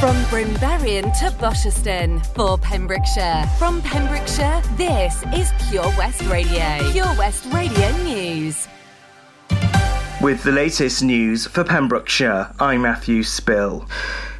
From Brynberian to Bosherston for Pembrokeshire. From Pembrokeshire, this is Pure West Radio. Pure West Radio News. With the latest news for Pembrokeshire, I'm Matthew Spill.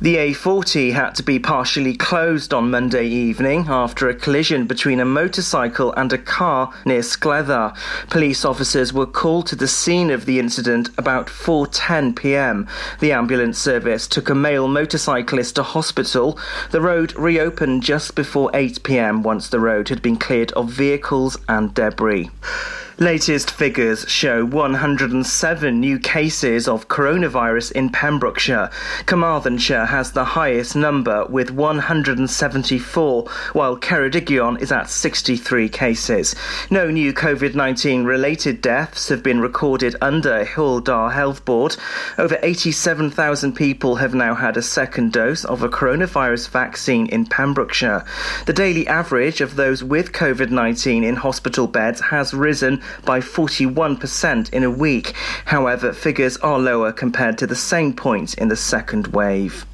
The A40 had to be partially closed on Monday evening after a collision between a motorcycle and a car near Scleddau. Police officers were called to the scene of the incident about 4:10 p.m. The ambulance service took a male motorcyclist to hospital. The road reopened just before 8 p.m. once the road had been cleared of vehicles and debris. Latest figures show 107 new cases of coronavirus in Pembrokeshire. Carmarthenshire has the highest number with 174, while Ceredigion is at 63 cases. No new COVID 19 related deaths have been recorded under Dda Health Board. Over 87,000 people have now had a second dose of a coronavirus vaccine in Pembrokeshire. The daily average of those with COVID 19 in hospital beds has risen by 41% in a week. However, figures are lower compared to the same point in the second wave.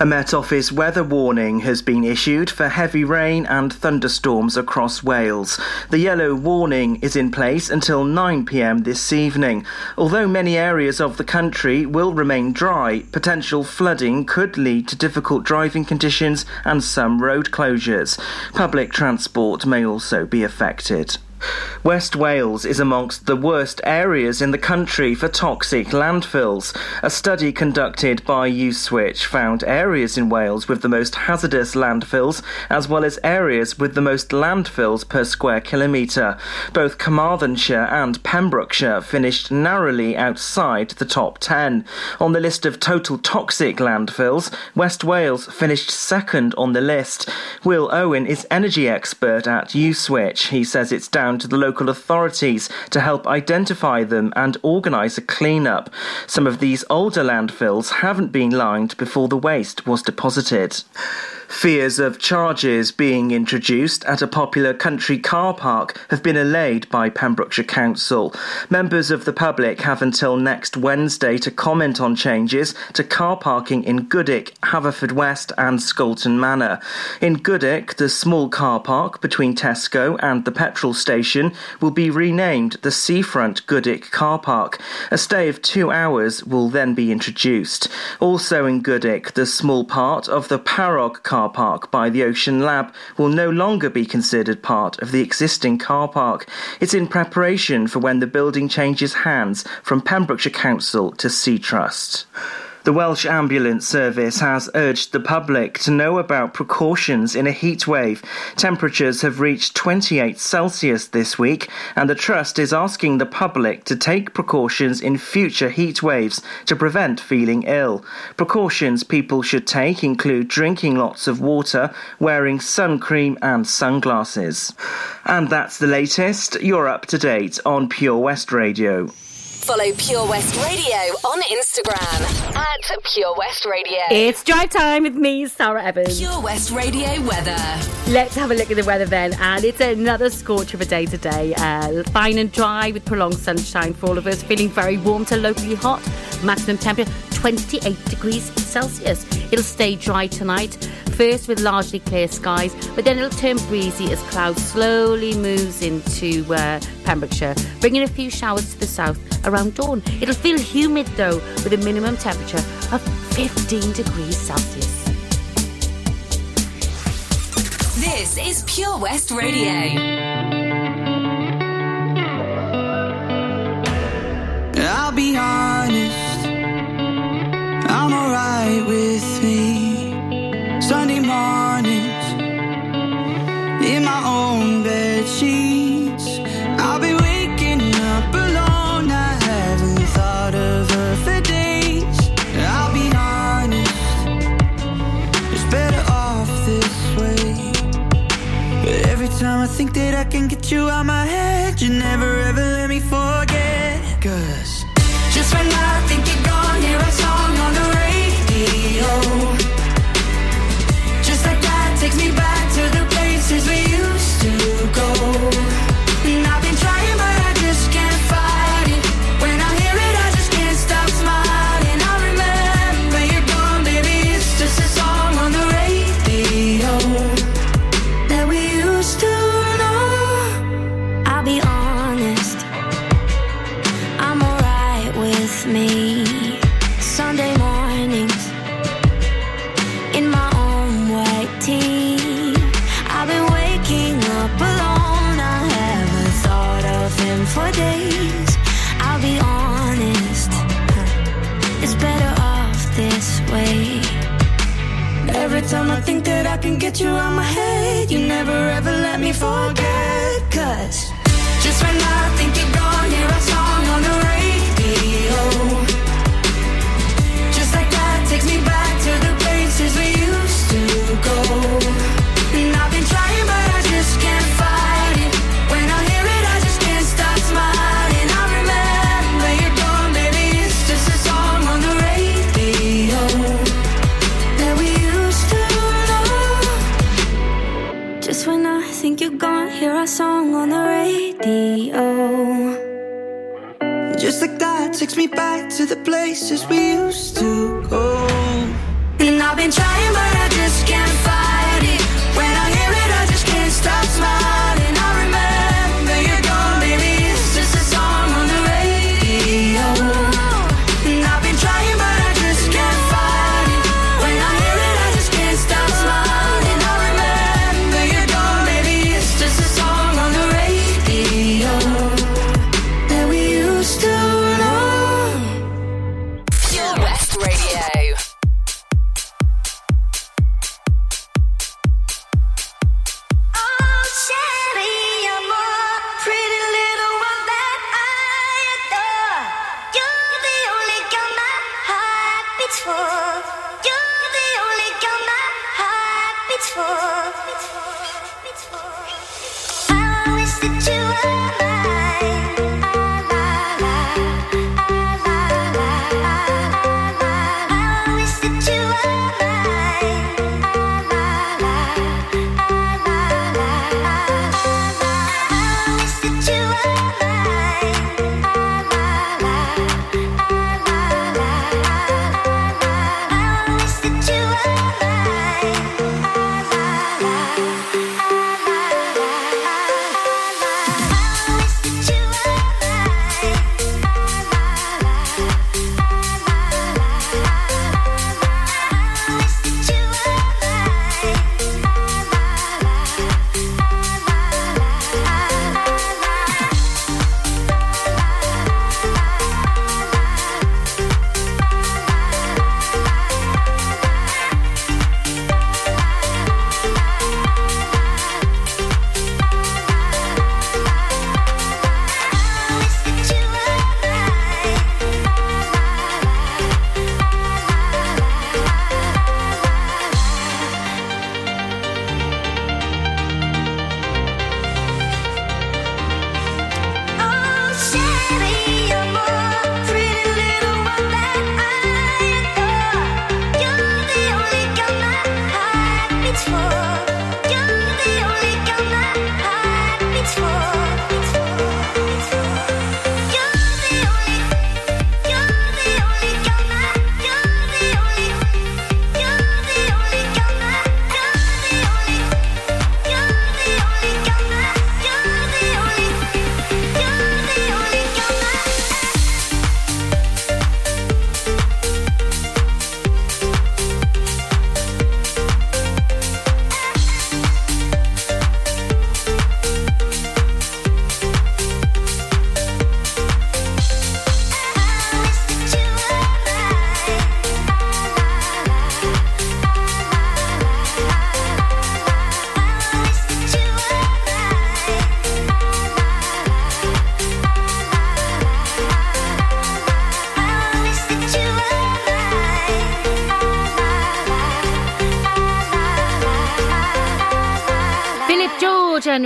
A Met Office weather warning has been issued for heavy rain and thunderstorms across Wales. The yellow warning is in place until 9 pm this evening. Although many areas of the country will remain dry, potential flooding could lead to difficult driving conditions and some road closures. Public transport may also be affected. West Wales is amongst the worst areas in the country for toxic landfills. A study conducted by Uswitch found areas in Wales with the most hazardous landfills, as well as areas with the most landfills per square kilometre. Both Carmarthenshire and Pembrokeshire finished narrowly outside the top 10. On the list of total toxic landfills, West Wales finished second on the list. Will Owen is energy expert at Uswitch. He says it's down to the local authorities to help identify them and organise a clean-up. Some of these older landfills haven't been lined before the waste was deposited. Fears of charges being introduced at a popular country car park have been allayed by Pembrokeshire Council. Members of the public have until next Wednesday to comment on changes to car parking in Goodwick, Haverfordwest, and Scolton Manor. In Goodwick, the small car park between Tesco and the petrol station will be renamed the Seafront Goodwick Car Park. A stay of two hours will then be introduced. Also in Goodwick, the small part of the Parrog car car park by the Ocean Lab will no longer be considered part of the existing car park. It's in preparation for when the building changes hands from Pembrokeshire Council to Sea Trust. The Welsh Ambulance Service has urged the public to know about precautions in a heat wave. Temperatures have reached 28 Celsius this week, and the Trust is asking the public to take precautions in future heat waves to prevent feeling ill. Precautions people should take include drinking lots of water, wearing sun cream, and sunglasses. And that's the latest. You're up to date on Pure West Radio. Follow Pure West Radio on Instagram at Pure West Radio. It's drive time with me, Sara Evans. Pure West Radio weather. Let's have a look at the weather then. And it's another scorch of a day today. Uh, fine and dry with prolonged sunshine for all of us. Feeling very warm to locally hot. Maximum temperature 28 degrees Celsius. It'll stay dry tonight. First with largely clear skies, but then it'll turn breezy as cloud slowly moves into uh, Pembrokeshire, bringing a few showers to the south around dawn. It'll feel humid though, with a minimum temperature of 15 degrees Celsius. This is Pure West Radio. I'll be honest, I'm alright with me. Sunday mornings in my you out my head,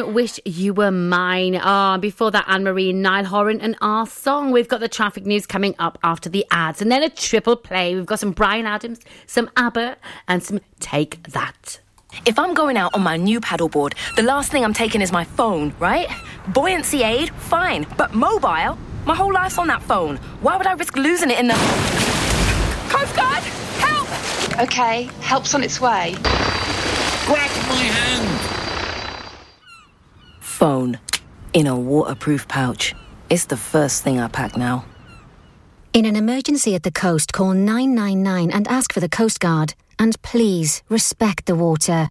Wish You Were Mine. Ah, oh, before that, Anne Marie, Niall Horan, and our song. We've got the traffic news coming up after the ads, and then a triple play. We've got some Bryan Adams, some ABBA, and some Take That. If I'm going out on my new paddleboard, the last thing I'm taking is my phone, right? Buoyancy aid, fine, but mobile? My whole life's on that phone. Why would I risk losing it in the. Coast Guard! Help! Okay, help's on its way. Grab my hand! phone in a waterproof pouch. It's the first thing I pack now. In an emergency at the coast, call 999 and ask for the Coast Guard. And please respect the water.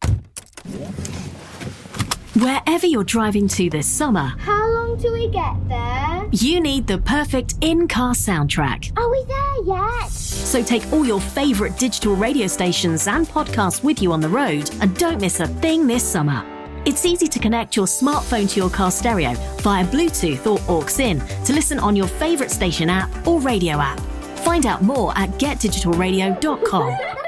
Wherever you're driving to this summer, how long do we get there? You need the perfect in car soundtrack. Are we there yet? So take all your favourite digital radio stations and podcasts with you on the road and don't miss a thing this summer. It's easy to connect your smartphone to your car stereo via Bluetooth or aux in to listen on your favourite station app or radio app. Find out more at getdigitalradio.com.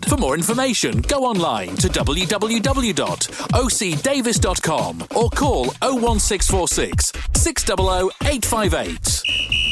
For more information, go online to www.ocdavis.com or call 01646 600 858.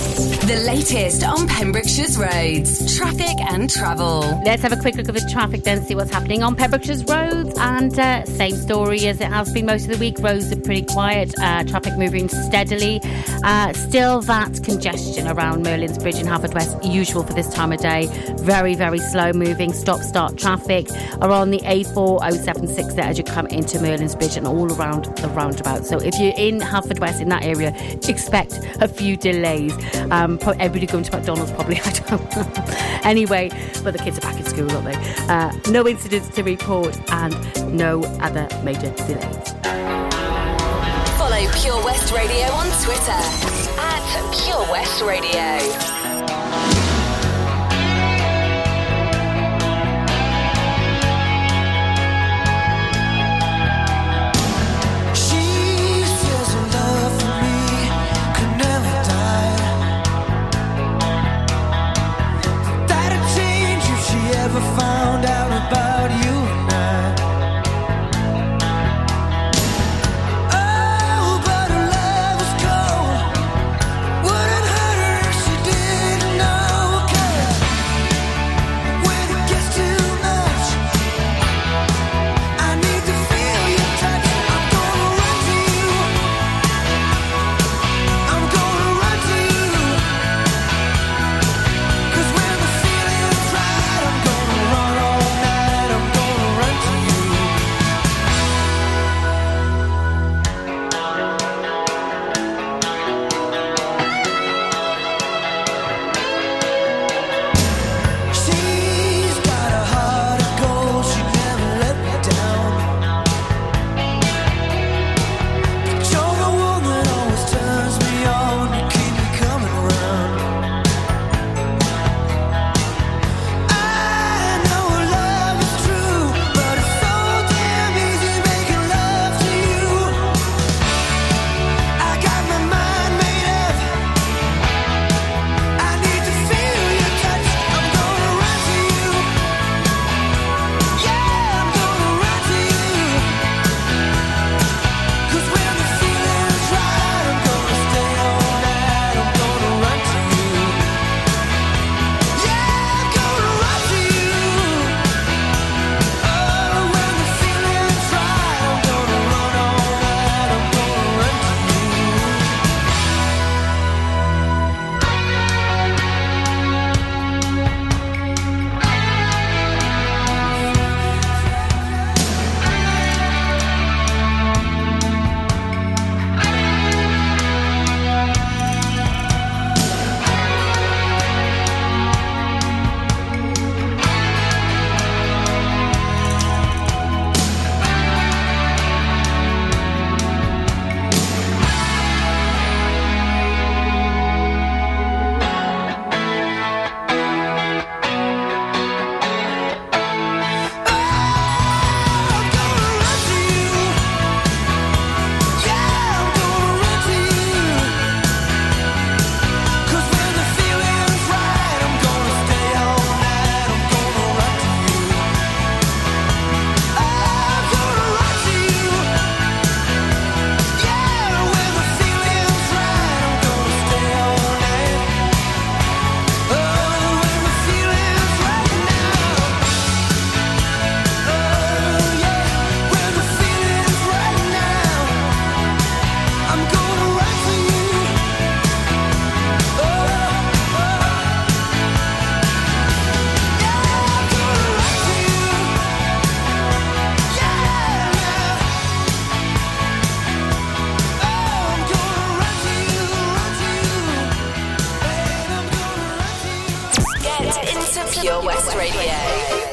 The latest on Pembrokeshire's roads, traffic and travel. Let's have a quick look at the traffic then, see what's happening on Pembrokeshire's roads. And uh, same story as it has been most of the week. Roads are pretty quiet, uh, traffic moving steadily. Uh, still that congestion around Merlin's Bridge and Haverfordwest, usual for this time of day. Very, very slow moving, stop start traffic are on the A4076 there as you come into Merlin's Bridge and all around the roundabout. So if you're in Haverfordwest in that area, expect a few delays. Um, everybody going to McDonald's probably, I don't know. anyway, but the kids are back in school, aren't they? Uh, no incidents to report and no other major delays. Follow Pure West Radio on Twitter at Pure West Radio. Pure West Radio.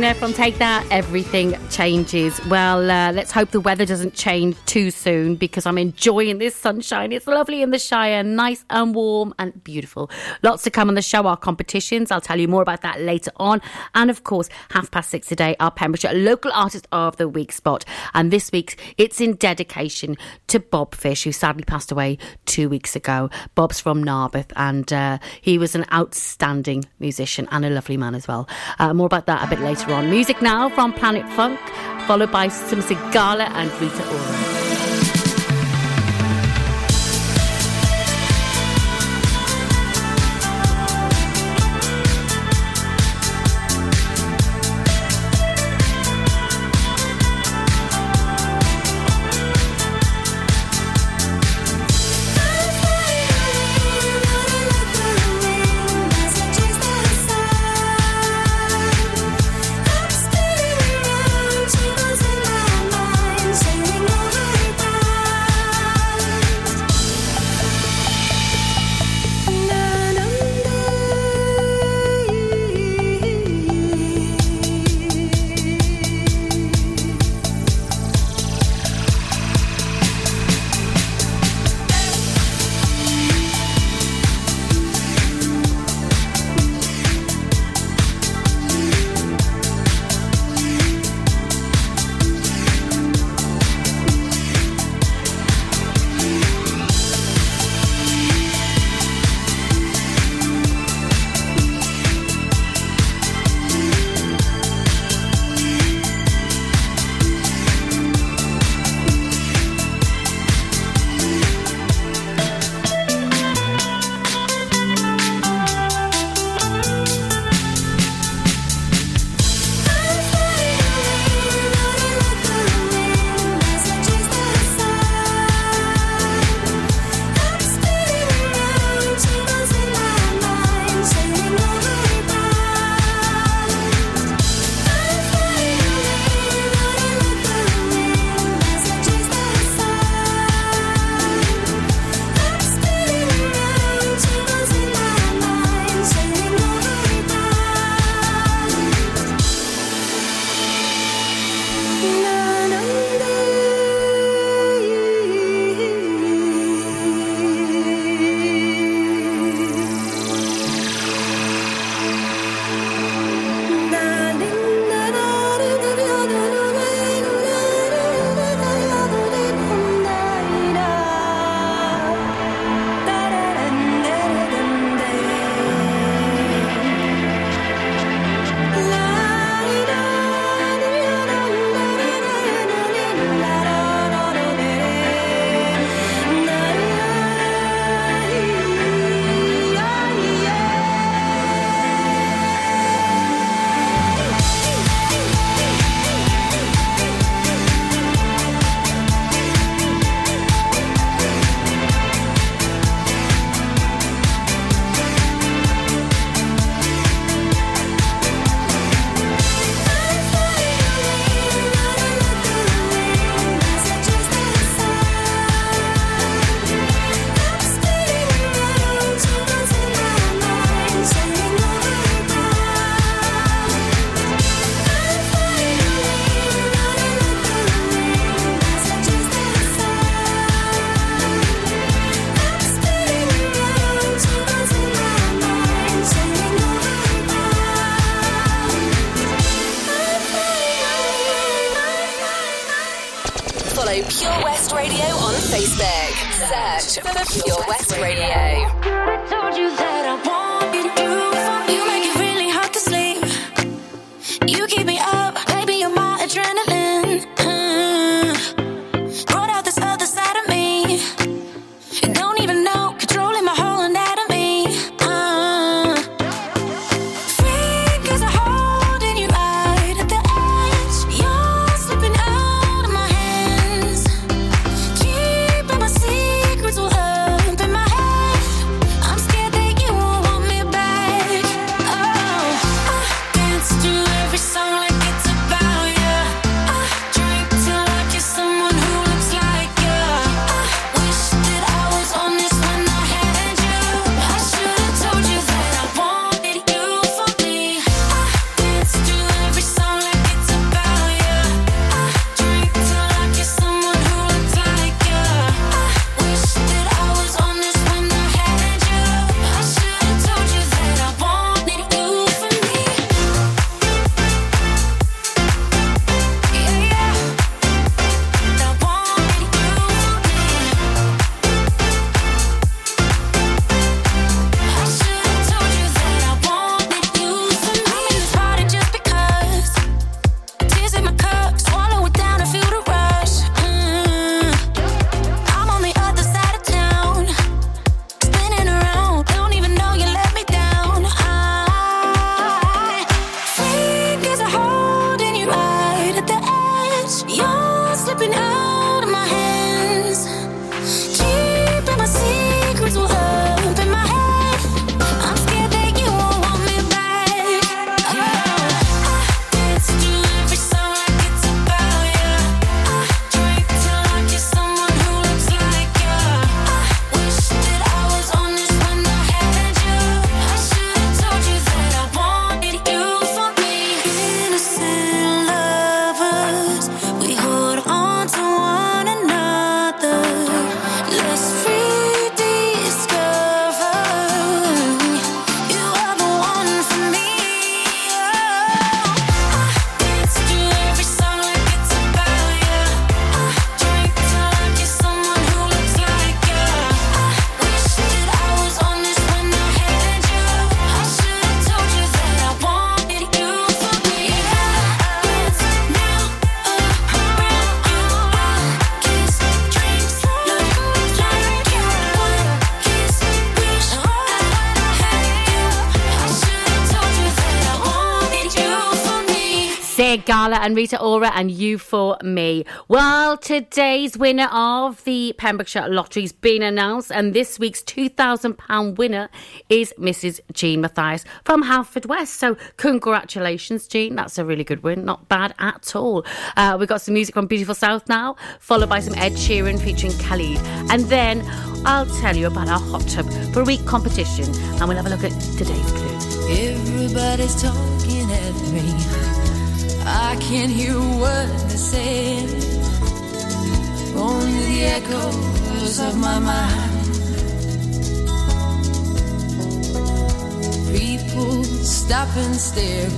There from Take That. Everything changes. Well, uh, let's hope the weather doesn't change too soon because I'm enjoying this sunshine. It's lovely in the Shire, nice and warm and beautiful. Lots to come on the show, our competitions. I'll tell you more about that later on. And of course, half past six today, our Pembrokeshire Local Artist of the Week spot. And this week's, it's in dedication to Bob Fish, who sadly passed away two weeks ago. Bob's from Narberth and uh, he was an outstanding musician and a lovely man as well. Uh, more about that a bit later on. Music now from Planet Funk, followed by some Sigala and Rita Ora. Gala and Rita Ora, and you for me. Well, today's winner of the Pembrokeshire Lottery's been announced, and this week's £2,000 winner is Mrs. Jean Matthias from Halford West. So, congratulations, Jean. That's a really good win. Not bad at all. Uh, we've got some music from Beautiful South now, followed by some Ed Sheeran featuring Khalid. And then I'll tell you about our hot tub for a week competition, and we'll have a look at today's clue. Everybody's talking. I can't hear what they say. Only the echoes of my mind. People stop and stare.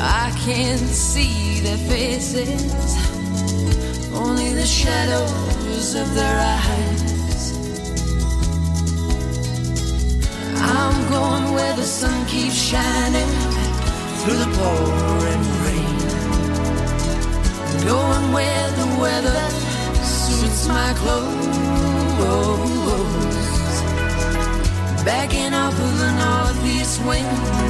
I can't see their faces. Only the shadows of their eyes. I'm going where the sun keeps shining through the pouring rain. Going where the weather suits my clothes. Backing off of the northeast wind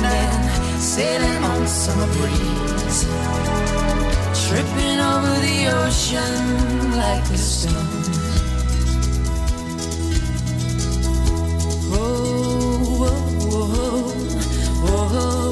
and sailing on summer breeze. Tripping over the ocean like a stone. I'm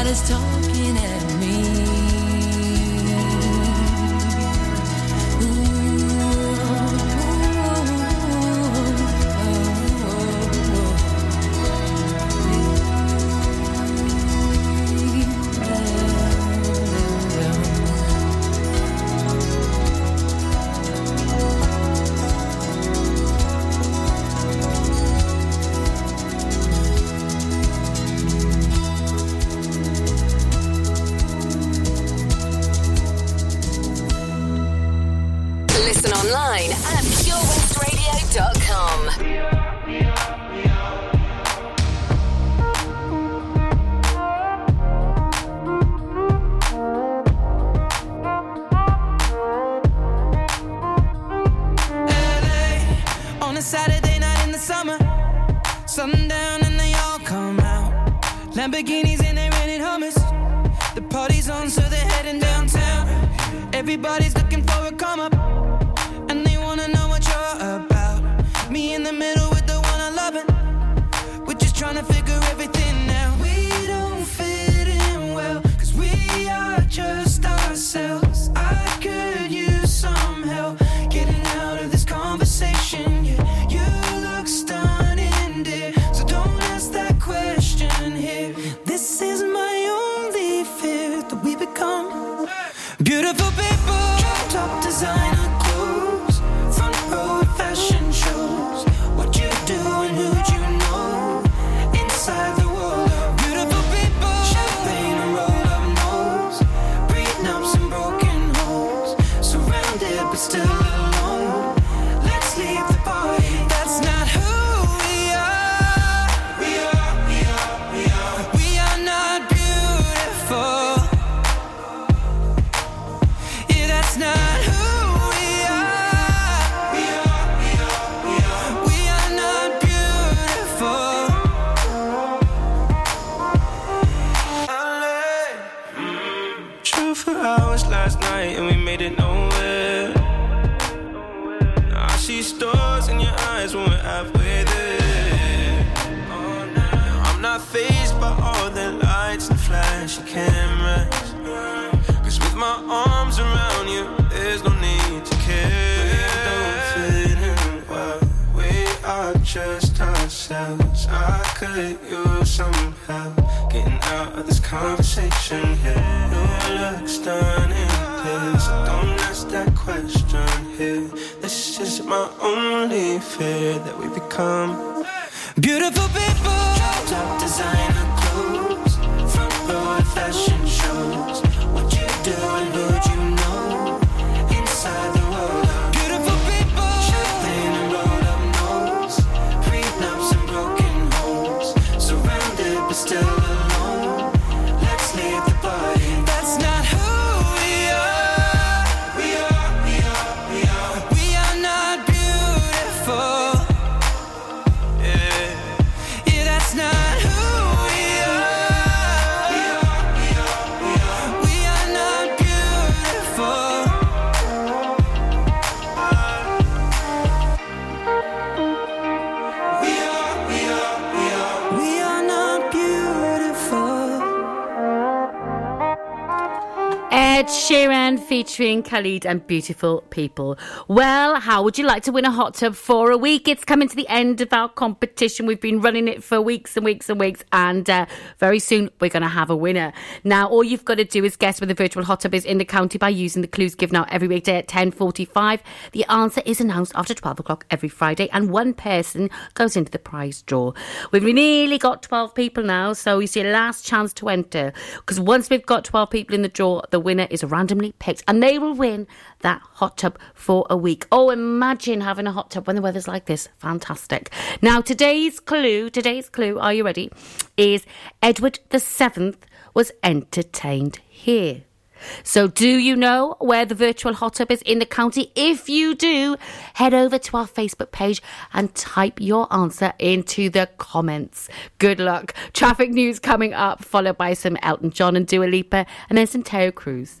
Everybody's talking. at featuring Khalid and Beautiful People. Well, how would you like to win a hot tub for a week? It's coming to the end of our competition. We've been running it for weeks and weeks and weeks, and uh, very soon we're going to have a winner. Now, all you've got to do is guess where the virtual hot tub is in the county by using the clues given out every weekday at 10.45. The answer is announced after 12 o'clock every Friday, and one person goes into the prize draw. We've nearly got 12 people now, so it's your last chance to enter. Because once we've got 12 people in the draw, the winner is randomly picked, and they will win that hot tub for a week. Oh, imagine having a hot tub when the weather's like this. Fantastic. Now, today's clue, today's clue, are you ready? Is Edward the Seventh was entertained here. So, do you know where the virtual hot tub is in the county? If you do, head over to our Facebook page and type your answer into the comments. Good luck. Traffic news coming up, followed by some Elton John and Dua Lipa, and then some Teo Cruz.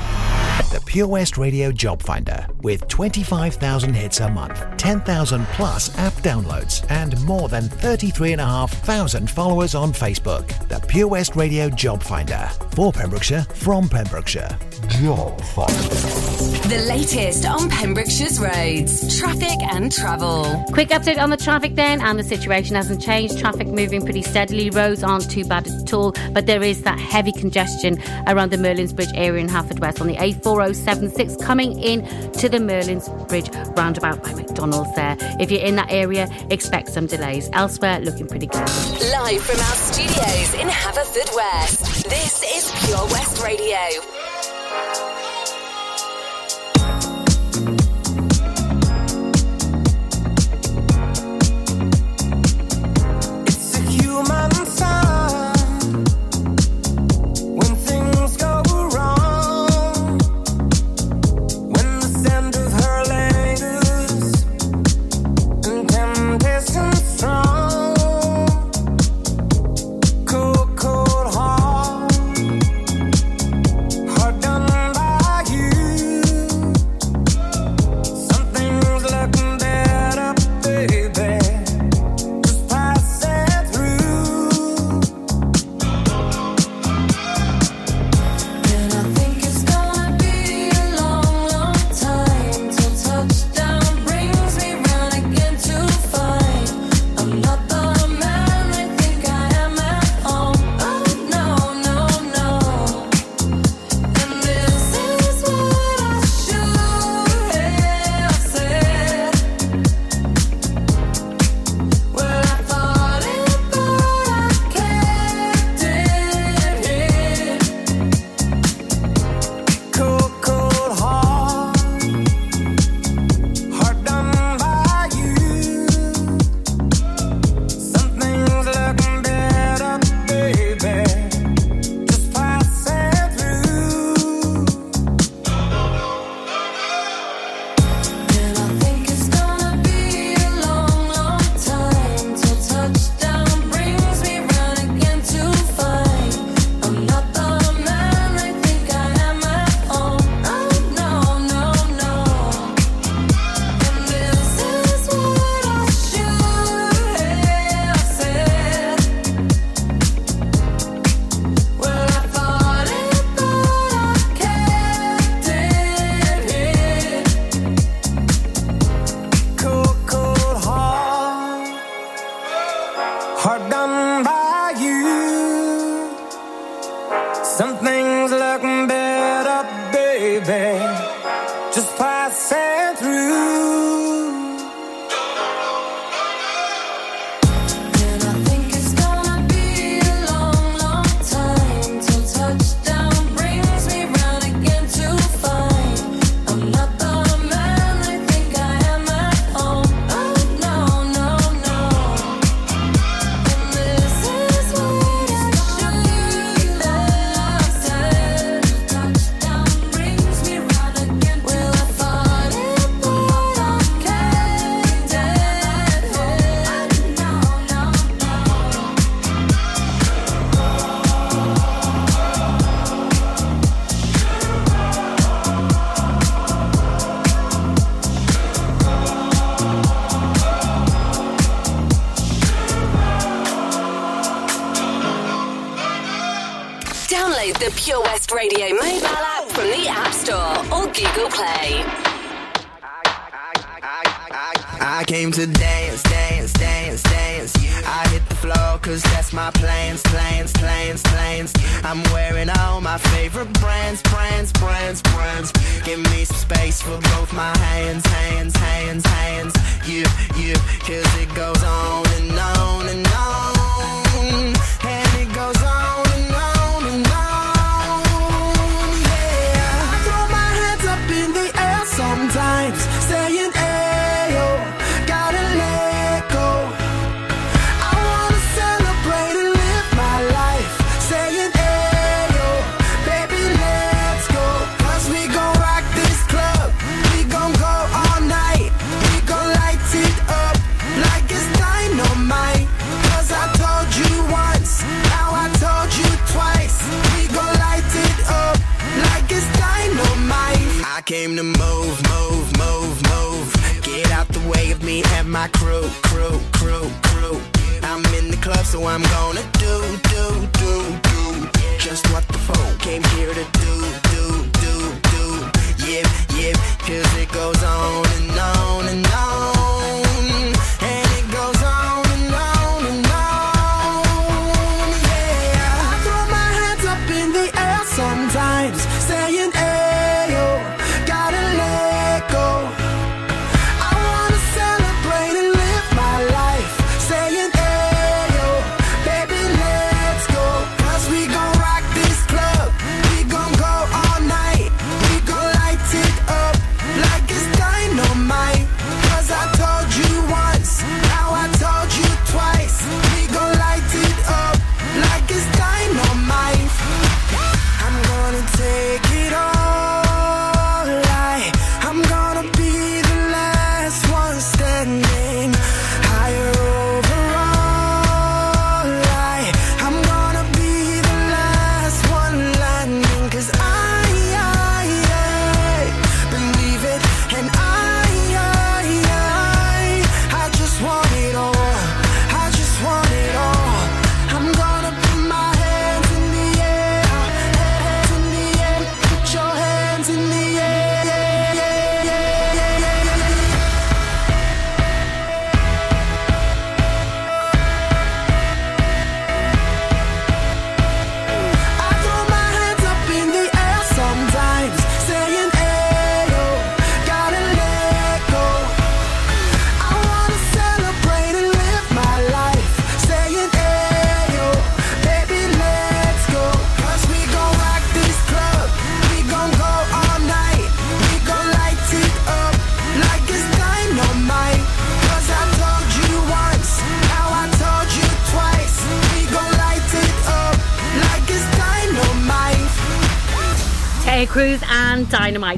The Pure West Radio Job Finder with 25,000 hits a month, 10,000 plus app downloads, and more than 33,500 followers on Facebook. The Pure West Radio Job Finder for Pembrokeshire from Pembrokeshire. Job Finder. The latest on Pembrokeshire's roads, traffic and travel. Quick update on the traffic then, and the situation hasn't changed. Traffic moving pretty steadily. Roads aren't too bad at all, but there is that heavy congestion around the Merlin's Bridge area in Halford West on the A4076 coming in to the Merlin's Bridge roundabout by McDonald's there. If you're in that area, expect some delays. Elsewhere, looking pretty good. Live from our studios in Haverfordwest, this is Pure West Radio. Hands. You, you, cause it goes I'm gonna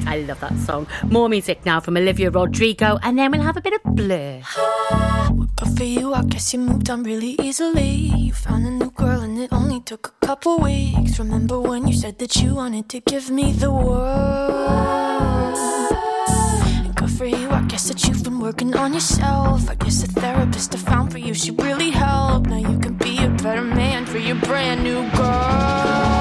I love that song. More music now from Olivia Rodrigo, and then we'll have a bit of blur. But for you, I guess you moved on really easily. You found a new girl, and it only took a couple weeks. Remember when you said that you wanted to give me the world? Good for you, I guess that you've been working on yourself. I guess the therapist I found for you, she really helped. Now you can be a better man for your brand new girl.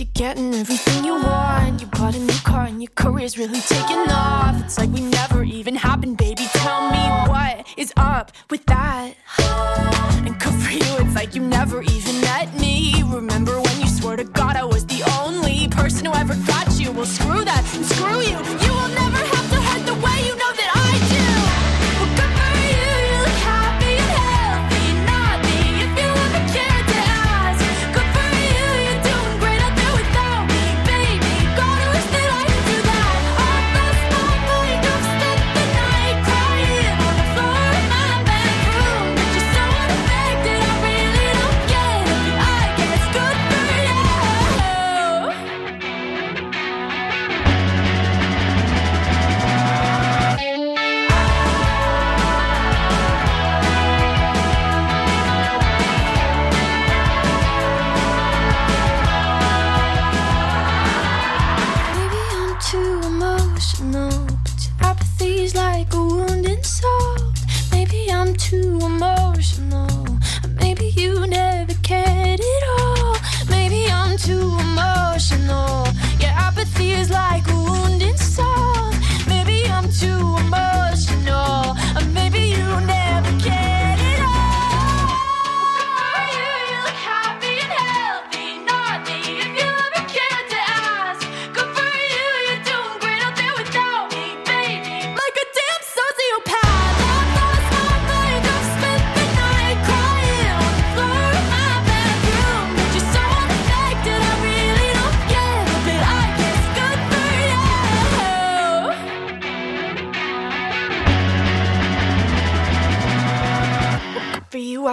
you're getting everything you want. You bought a new car and your career's really taking off. It's like we never even happened, baby. Tell me what is up with that.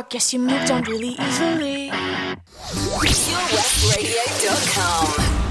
guess you moved on really easily. PureWestRadio.com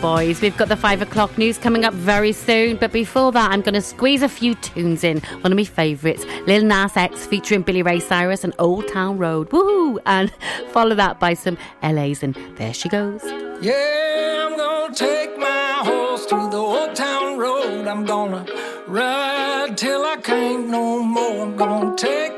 boys. We've got the five o'clock news coming up very soon, but before that, I'm going to squeeze a few tunes in. One of my favourites, Lil Nas X featuring Billy Ray Cyrus and Old Town Road. Woohoo! And follow that by some LAs, and there she goes. Yeah, I'm going to take my horse to the Old Town Road. I'm going to ride till I can't no more. I'm going to take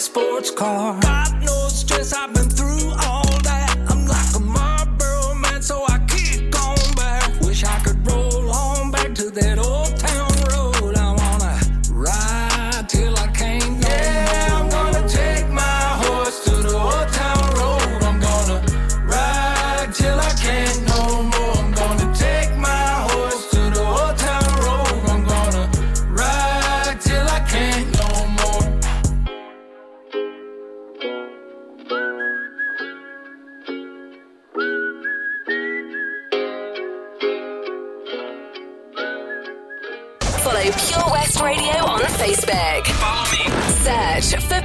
sports car.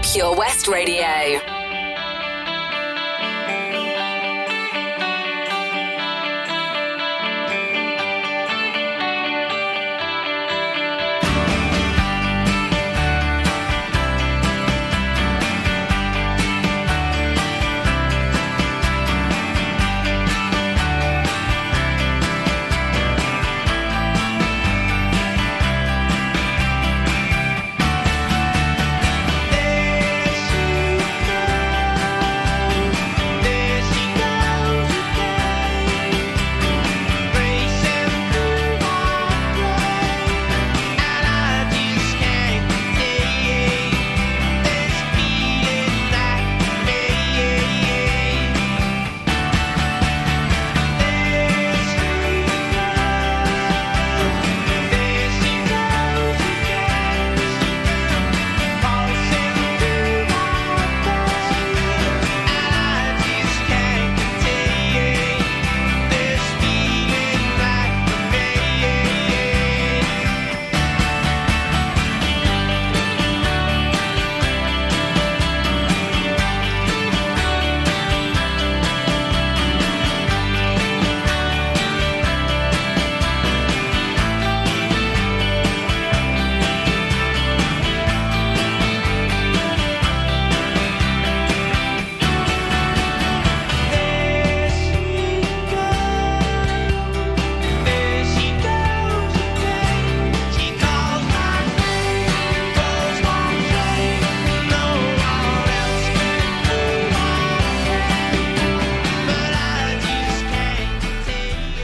Pure West Radio.